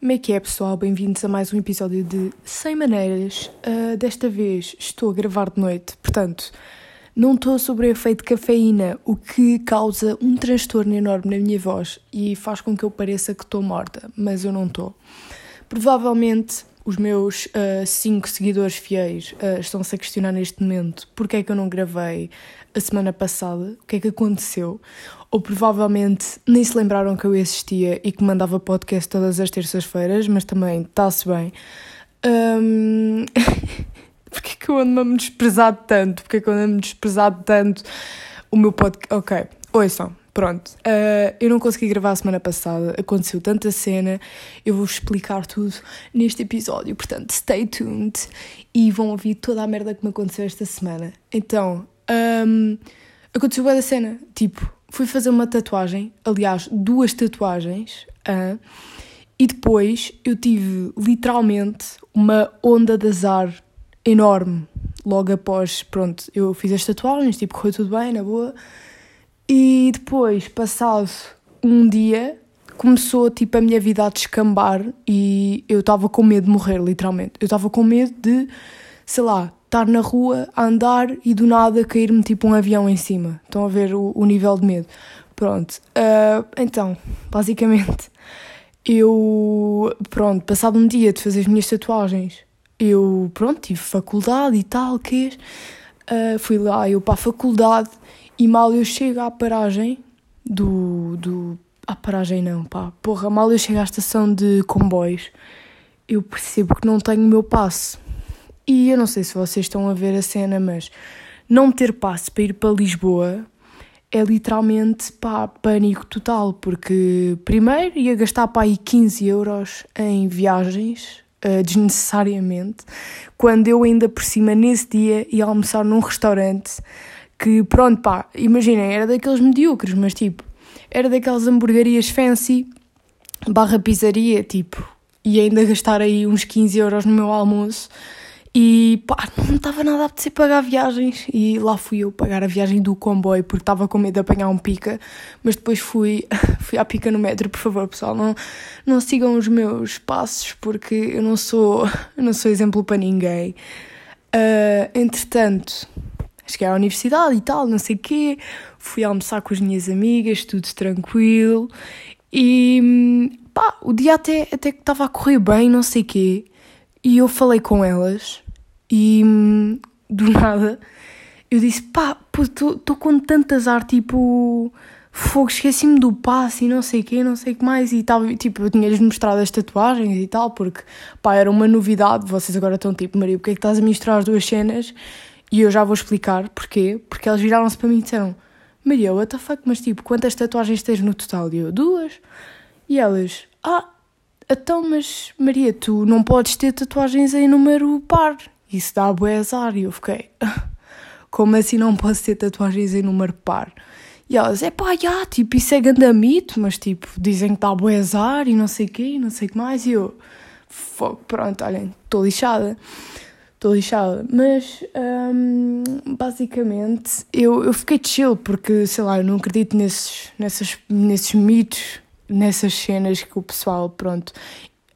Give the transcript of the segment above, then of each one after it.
Como é que é, pessoal? Bem-vindos a mais um episódio de 100 Maneiras. Uh, desta vez estou a gravar de noite, portanto, não estou sobre o efeito de cafeína, o que causa um transtorno enorme na minha voz e faz com que eu pareça que estou morta, mas eu não estou. Provavelmente os meus 5 uh, seguidores fiéis uh, estão-se a questionar neste momento porque é que eu não gravei a semana passada, o que é que aconteceu, ou provavelmente nem se lembraram que eu existia e que mandava podcast todas as terças-feiras, mas também está-se bem. Um... Porquê que eu ando-me desprezado tanto? Porquê que eu ando-me desprezado tanto o meu podcast? Ok, ouçam, pronto. Uh, eu não consegui gravar a semana passada, aconteceu tanta cena, eu vou explicar tudo neste episódio, portanto, stay tuned e vão ouvir toda a merda que me aconteceu esta semana. Então, um, aconteceu bem da cena, tipo, fui fazer uma tatuagem, aliás, duas tatuagens, uh, e depois eu tive literalmente uma onda de azar enorme. Logo após, pronto, eu fiz as tatuagens, tipo, correu tudo bem, na boa. E depois, passado um dia, começou, tipo, a minha vida a descambar e eu estava com medo de morrer, literalmente. Eu estava com medo de, sei lá, estar na rua a andar e do nada cair-me, tipo, um avião em cima. Estão a ver o, o nível de medo. Pronto. Uh, então, basicamente, eu, pronto, passado um dia de fazer as minhas tatuagens, eu, pronto, tive faculdade e tal, que uh, fui lá, eu para a faculdade e mal eu chego à paragem do, do à paragem não, pá, porra, mal eu chego à estação de comboios, eu percebo que não tenho o meu passe. E eu não sei se vocês estão a ver a cena, mas não ter passe para ir para Lisboa é literalmente pá, pânico total, porque primeiro ia gastar para aí 15 euros em viagens uh, desnecessariamente, quando eu ainda por cima nesse dia ia almoçar num restaurante que, pronto, pá, imaginem, era daqueles medíocres, mas tipo, era daquelas hamburguerias fancy, barra pizzaria, tipo, e ainda gastar aí uns 15 euros no meu almoço e pá, não estava nada a apetecer pagar viagens. E lá fui eu pagar a viagem do comboio porque estava com medo de apanhar um pica. Mas depois fui, fui à pica no metro. Por favor, pessoal, não, não sigam os meus passos porque eu não sou, não sou exemplo para ninguém. Uh, entretanto, cheguei à universidade e tal, não sei o quê. Fui almoçar com as minhas amigas, tudo tranquilo. E pá, o dia até, até que estava a correr bem, não sei o quê. E eu falei com elas e hum, do nada eu disse: pá, estou com tanto azar, tipo, fogo, esqueci-me do passe e não sei o quê, não sei o que mais. E tava, tipo, eu tinha-lhes mostrado as tatuagens e tal, porque pá, era uma novidade. Vocês agora estão tipo, Maria, porque é que estás a misturar as duas cenas? E eu já vou explicar porquê. Porque elas viraram-se para mim e disseram: Maria, what the fuck, mas tipo, quantas tatuagens tens no total? E eu: duas. E elas: ah então, mas Maria, tu não podes ter tatuagens em número par. Isso dá bué azar. E eu fiquei, como assim não posso ter tatuagens em número par? E elas, é pá, já, tipo, isso é gandamito, mas tipo, dizem que dá bué azar e não sei o quê, não sei o que mais. E eu, fogo, pronto, olhem, estou lixada. Estou lixada. Mas, hum, basicamente, eu, eu fiquei chill, porque, sei lá, eu não acredito nesses, nessas, nesses mitos nessas cenas que o pessoal, pronto,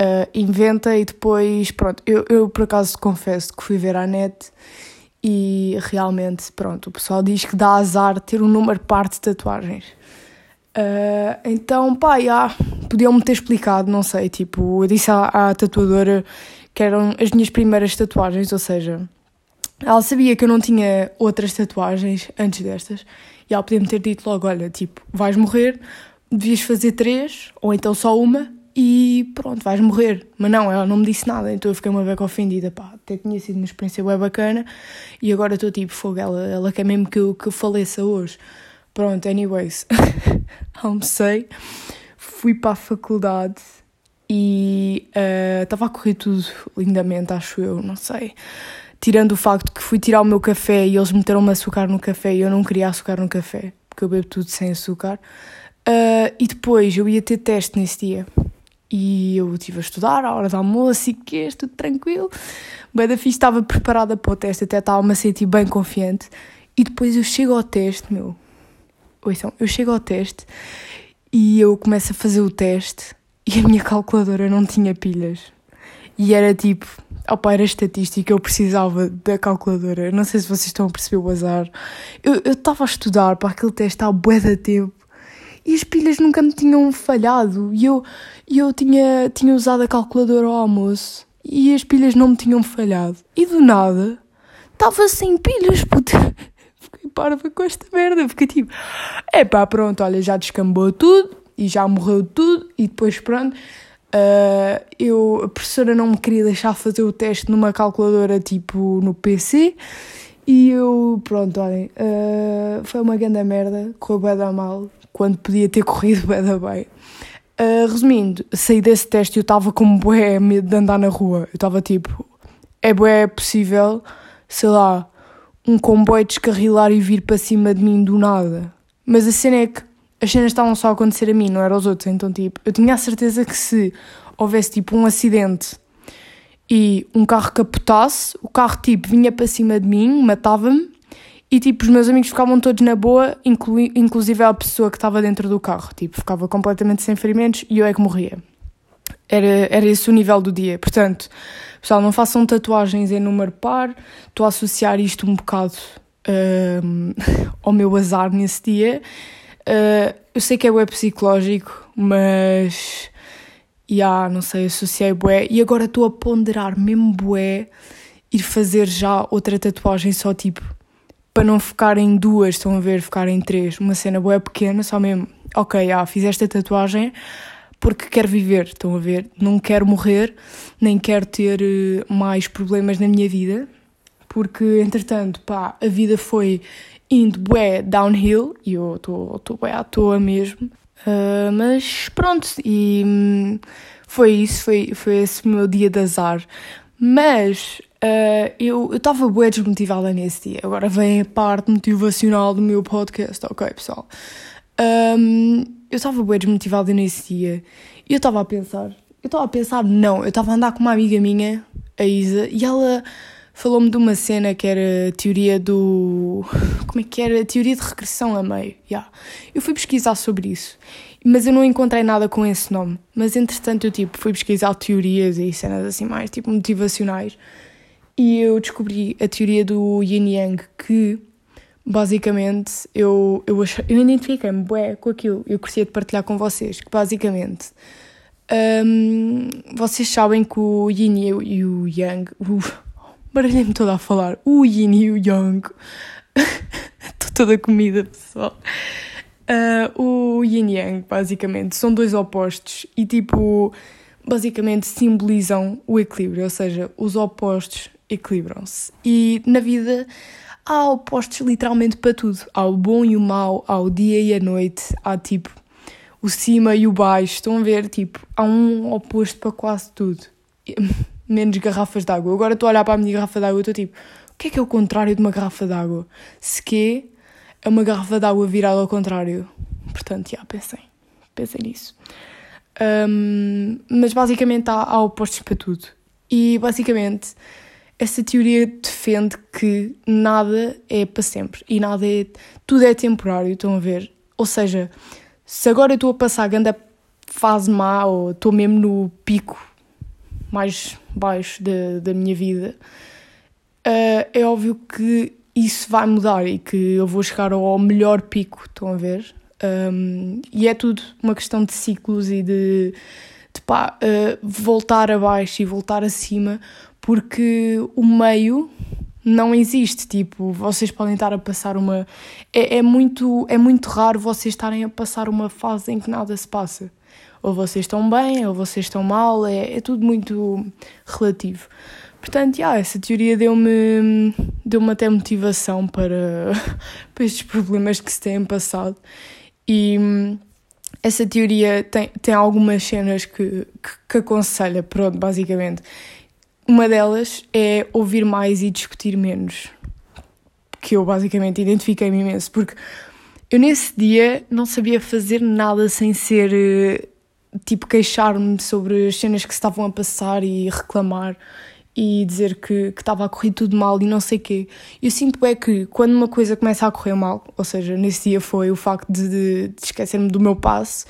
uh, inventa e depois, pronto, eu, eu por acaso confesso que fui ver à net e realmente, pronto, o pessoal diz que dá azar ter um número par de tatuagens. Uh, então, pá, já, podiam-me ter explicado, não sei, tipo, eu disse à, à tatuadora que eram as minhas primeiras tatuagens, ou seja, ela sabia que eu não tinha outras tatuagens antes destas e ela podia-me ter dito logo: olha, tipo, vais morrer, devias fazer três, ou então só uma, e pronto, vais morrer. Mas não, ela não me disse nada, então eu fiquei uma beca ofendida, pá, até tinha sido uma experiência bem bacana, e agora estou tipo, fogo, ela, ela quer mesmo que eu, que eu faleça hoje. Pronto, anyways, almocei, fui para a faculdade e estava uh, a correr tudo lindamente, acho eu, não sei. Tirando o facto que fui tirar o meu café e eles meteram-me açúcar no café e eu não queria açúcar no café, porque eu bebo tudo sem açúcar. Uh, e depois eu ia ter teste nesse dia. E eu estive a estudar, à hora do almoço e que tudo tranquilo. Bem da fixe, estava preparada para o teste, até estava-me a sentir bem confiante. E depois eu chego ao teste, meu. Ouçam, eu chego ao teste e eu começo a fazer o teste e a minha calculadora não tinha pilhas. E era tipo, opa, era estatística, eu precisava da calculadora. Não sei se vocês estão a perceber o azar. Eu estava a estudar para aquele teste há bué de tempo e as pilhas nunca me tinham falhado. E eu, eu tinha, tinha usado a calculadora ao almoço e as pilhas não me tinham falhado. E do nada, estava sem pilhas, puta. Fiquei parva com esta merda. Fiquei tipo, é pá, pronto, olha, já descambou tudo e já morreu tudo. E depois, pronto, uh, eu, a professora não me queria deixar fazer o teste numa calculadora tipo no PC. E eu, pronto, olhem, uh, foi uma grande merda, correu bem da mal, quando podia ter corrido bem da bem. Uh, resumindo, saí desse teste e eu estava com bué medo de andar na rua. Eu estava tipo, é bué possível, sei lá, um comboio descarrilar e vir para cima de mim do nada. Mas a cena é que as cenas estavam só a acontecer a mim, não era aos outros. Então, tipo, eu tinha a certeza que se houvesse tipo um acidente e um carro capotasse, o carro tipo vinha para cima de mim, matava-me e tipo, os meus amigos ficavam todos na boa, inclu inclusive a pessoa que estava dentro do carro. Tipo, ficava completamente sem ferimentos e eu é que morria. Era, era esse o nível do dia. Portanto, pessoal, não façam tatuagens em número par. Estou a associar isto um bocado uh, ao meu azar nesse dia. Uh, eu sei que é web psicológico, mas. Yeah, não sei, associei bué. E agora estou a ponderar mesmo bué ir fazer já outra tatuagem só tipo para não ficar em duas, estão a ver, ficar em três. Uma cena boa pequena, só mesmo, ok, ah, fiz esta tatuagem porque quero viver, estão a ver? Não quero morrer, nem quero ter uh, mais problemas na minha vida, porque entretanto, pá, a vida foi indo bué downhill e eu estou bué à toa mesmo. Uh, mas pronto, e hum, foi isso, foi, foi esse meu dia de azar. Mas Uh, eu estava bué desmotivada nesse dia. Agora vem a parte motivacional do meu podcast, ok, pessoal? Um, eu estava bué desmotivada nesse dia. E eu estava a pensar... Eu estava a pensar, não, eu estava a andar com uma amiga minha, a Isa, e ela falou-me de uma cena que era a teoria do... Como é que era? A teoria de regressão a meio. Yeah. Eu fui pesquisar sobre isso, mas eu não encontrei nada com esse nome. Mas entretanto eu tipo, fui pesquisar teorias e cenas assim mais tipo motivacionais e eu descobri a teoria do yin yang que basicamente eu, eu, eu identifiquei-me bué com aquilo. Eu gostaria de partilhar com vocês que basicamente um, vocês sabem que o yin e o yang baralhei-me toda a falar o yin e o yang estou toda comida pessoal uh, o yin yang basicamente são dois opostos e tipo basicamente simbolizam o equilíbrio, ou seja, os opostos equilibram-se. E na vida há opostos literalmente para tudo. Há o bom e o mau, há o dia e a noite, há tipo o cima e o baixo. Estão a ver? Tipo, há um oposto para quase tudo. Menos garrafas d'água. Agora estou a olhar para a minha garrafa d'água e estou tipo, o que é que é o contrário de uma garrafa d'água? Se que é uma garrafa d'água virada ao contrário. Portanto, já, pensei. Pensei nisso. Um, mas basicamente há, há opostos para tudo. E basicamente essa teoria defende que nada é para sempre e nada é. tudo é temporário, estão a ver? Ou seja, se agora eu estou a passar a grande fase má ou estou mesmo no pico mais baixo da, da minha vida, uh, é óbvio que isso vai mudar e que eu vou chegar ao melhor pico, estão a ver? Um, e é tudo uma questão de ciclos e de, de pá, uh, voltar abaixo e voltar acima, porque o meio não existe. Tipo, vocês podem estar a passar uma. É, é, muito, é muito raro vocês estarem a passar uma fase em que nada se passa. Ou vocês estão bem, ou vocês estão mal, é, é tudo muito relativo. Portanto, yeah, essa teoria deu-me deu até motivação para, para estes problemas que se têm passado. E essa teoria tem, tem algumas cenas que, que, que aconselha, pronto, basicamente uma delas é ouvir mais e discutir menos. Que eu basicamente identifiquei-me imenso, porque eu nesse dia não sabia fazer nada sem ser eh, tipo queixar-me sobre as cenas que estavam a passar e reclamar e dizer que, que estava a correr tudo mal e não sei quê. Eu sinto é que quando uma coisa começa a correr mal, ou seja, nesse dia foi o facto de, de, de esquecer-me do meu passe,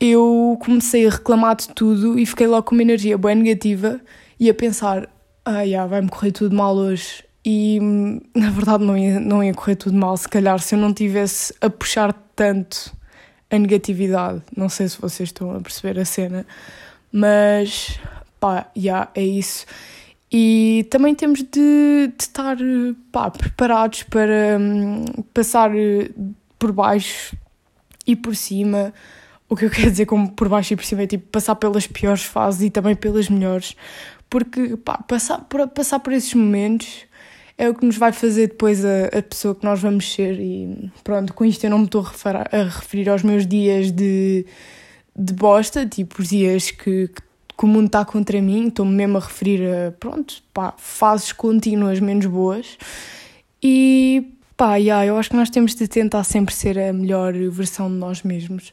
eu comecei a reclamar de tudo e fiquei logo com uma energia bem negativa e a pensar, ah, yeah, vai-me correr tudo mal hoje. E na verdade não ia, não ia correr tudo mal, se calhar, se eu não tivesse a puxar tanto a negatividade. Não sei se vocês estão a perceber a cena, mas pá, yeah, é isso. E também temos de, de estar pá, preparados para um, passar por baixo e por cima. O que eu quero dizer como por baixo e por cima é tipo passar pelas piores fases e também pelas melhores, porque pá, passar, por, passar por esses momentos é o que nos vai fazer depois a, a pessoa que nós vamos ser. E pronto, com isto eu não me estou a a referir aos meus dias de, de bosta, tipo os dias que, que, que o mundo está contra mim, estou-me mesmo a referir a, pronto, pá, fases contínuas menos boas. E pá, yeah, eu acho que nós temos de tentar sempre ser a melhor versão de nós mesmos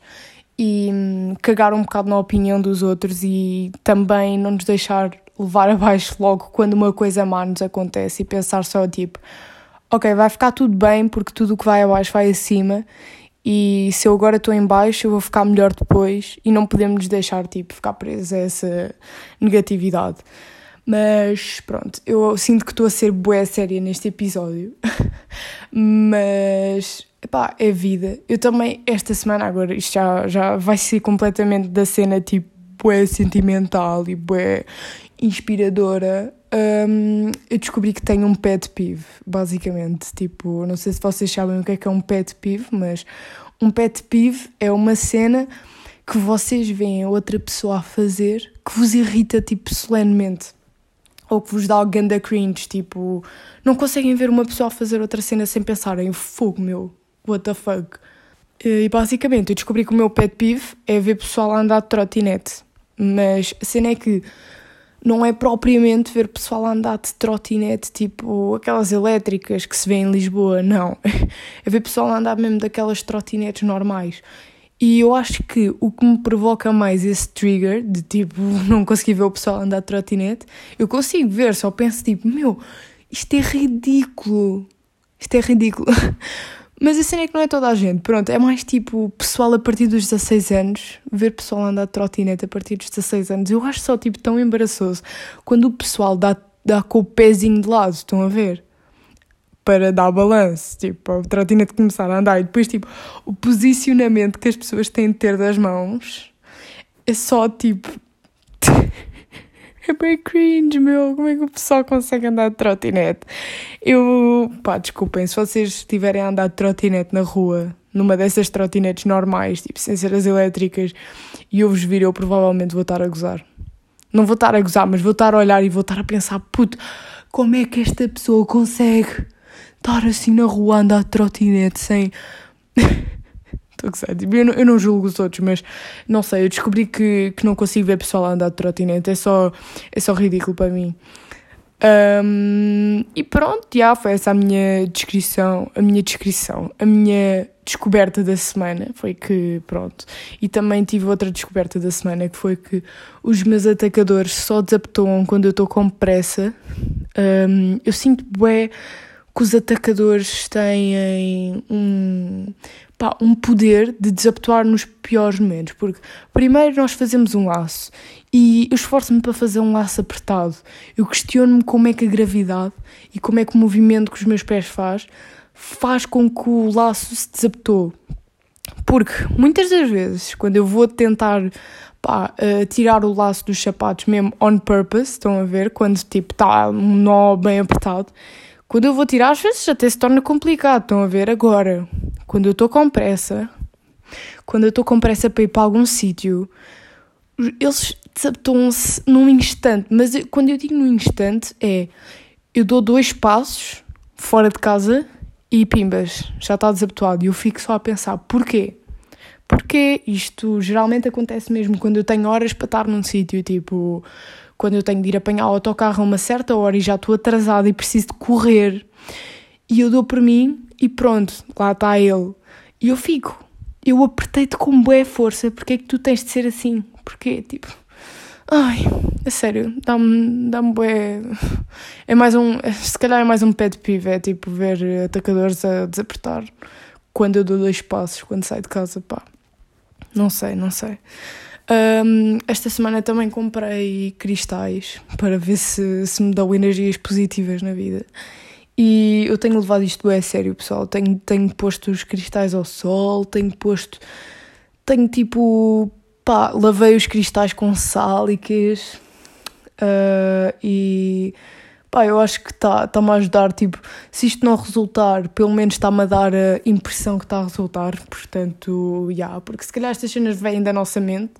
e hum, cagar um bocado na opinião dos outros e também não nos deixar levar abaixo logo quando uma coisa má nos acontece e pensar só tipo, ok, vai ficar tudo bem porque tudo o que vai abaixo vai acima e se eu agora estou em baixo eu vou ficar melhor depois e não podemos nos deixar tipo ficar presos a essa negatividade. Mas pronto, eu sinto que estou a ser boa séria neste episódio. Mas pá, é vida. Eu também, esta semana agora, isto já, já vai ser completamente da cena tipo bué sentimental e bué inspiradora. Um, eu descobri que tenho um pet peeve, basicamente. Tipo, não sei se vocês sabem o que é que é um pet peeve, mas um pet peeve é uma cena que vocês veem outra pessoa a fazer que vos irrita, tipo, solenemente ou que vos dá o ganda cringe, tipo, não conseguem ver uma pessoa a fazer outra cena sem pensarem, fogo meu, what the fuck. E basicamente eu descobri que o meu pet peeve é ver pessoal a andar de trotinete, mas a cena é que não é propriamente ver pessoal a andar de trotinete, tipo aquelas elétricas que se vê em Lisboa, não. É ver pessoal a andar mesmo daquelas trotinetes normais. E eu acho que o que me provoca mais esse trigger de tipo não conseguir ver o pessoal andar de trotinete, eu consigo ver, só penso tipo, meu, isto é ridículo. Isto é ridículo. Mas a cena é que não é toda a gente. Pronto, é mais tipo pessoal a partir dos 16 anos, ver pessoal andar de trotinete a partir dos 16 anos. Eu acho só tipo tão embaraçoso quando o pessoal dá, dá com o pezinho de lado, estão a ver? para dar balanço, tipo, o trotinete começar a andar e depois, tipo, o posicionamento que as pessoas têm de ter das mãos é só, tipo, é bem cringe, meu, como é que o pessoal consegue andar de trotinete? Eu, pá, desculpem, se vocês estiverem a andar de trotinete na rua, numa dessas trotinetes normais, tipo, sem ser as elétricas, e eu vos vir, eu provavelmente vou estar a gozar. Não vou estar a gozar, mas vou estar a olhar e vou estar a pensar, puto, como é que esta pessoa consegue estar assim na rua a andar de trotinete sem. Estou. Tipo, eu, não, eu não julgo os outros, mas não sei, eu descobri que, que não consigo ver pessoal a andar de trotinete. É só, é só ridículo para mim. Um, e pronto, já foi essa a minha descrição, a minha descrição, a minha descoberta da semana. Foi que, pronto. E também tive outra descoberta da semana que foi que os meus atacadores só desaptoam quando eu estou com pressa. Um, eu sinto bué que os atacadores têm um, pá, um poder de desabituar nos piores momentos. Porque primeiro nós fazemos um laço e eu esforço-me para fazer um laço apertado. Eu questiono-me como é que a gravidade e como é que o movimento que os meus pés faz faz com que o laço se desabetou. Porque muitas das vezes, quando eu vou tentar pá, uh, tirar o laço dos sapatos mesmo on purpose, estão a ver? Quando tipo está um nó bem apertado, quando eu vou tirar, às vezes até se torna complicado. Estão a ver agora? Quando eu estou com pressa, quando eu estou com pressa para ir para algum sítio, eles desabtam-se num instante. Mas eu, quando eu digo num instante, é eu dou dois passos fora de casa e pimbas, já está desabituado. E eu fico só a pensar, porquê? Porque isto geralmente acontece mesmo quando eu tenho horas para estar num sítio, tipo, quando eu tenho de ir apanhar o autocarro a uma certa hora e já estou atrasada e preciso de correr. E eu dou por mim e pronto, lá está ele. E eu fico. Eu apertei-te com boa força, porque é que tu tens de ser assim? Porque, tipo. Ai, é sério, dá-me dá bué. É mais um. Se calhar é mais um pé de pive, é tipo ver atacadores a desapertar quando eu dou dois passos, quando saio de casa, pá. Não sei, não sei. Um, esta semana também comprei cristais para ver se, se me dão energias positivas na vida. E eu tenho levado isto bem a sério, pessoal. Tenho, tenho posto os cristais ao sol, tenho posto. Tenho tipo. pá, lavei os cristais com sálicas. Uh, e pá, eu acho que está-me tá a ajudar, tipo, se isto não resultar, pelo menos está-me a dar a impressão que está a resultar, portanto, já, yeah, porque se calhar estas cenas vêm da nossa mente,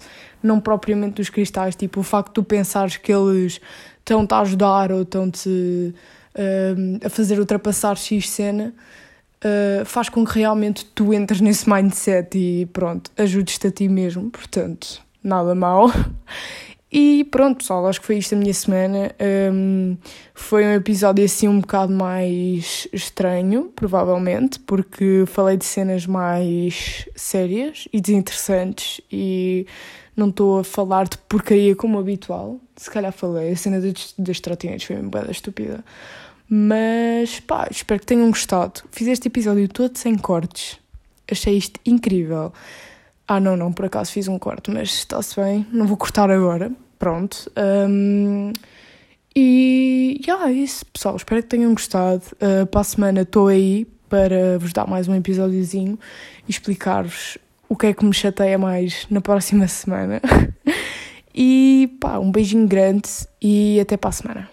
não propriamente dos cristais, tipo, o facto de tu pensares que eles estão-te a ajudar ou estão-te uh, a fazer ultrapassar X cena, uh, faz com que realmente tu entres nesse mindset e pronto, ajudes-te a ti mesmo, portanto, nada mal. E pronto, pessoal, acho que foi isto a minha semana. Um, foi um episódio assim um bocado mais estranho, provavelmente, porque falei de cenas mais sérias e desinteressantes e não estou a falar de porcaria como habitual. Se calhar falei, a cena das, das trotinetes foi uma bela estúpida. Mas pá, espero que tenham gostado. Fiz este episódio todo sem cortes. Achei isto incrível. Ah, não, não, por acaso fiz um corte, mas está-se bem, não vou cortar agora. Pronto. Um, e yeah, é isso, pessoal. Espero que tenham gostado. Uh, para a semana estou aí para vos dar mais um episódiozinho e explicar-vos o que é que me chateia mais na próxima semana. e pá, um beijinho grande e até para a semana.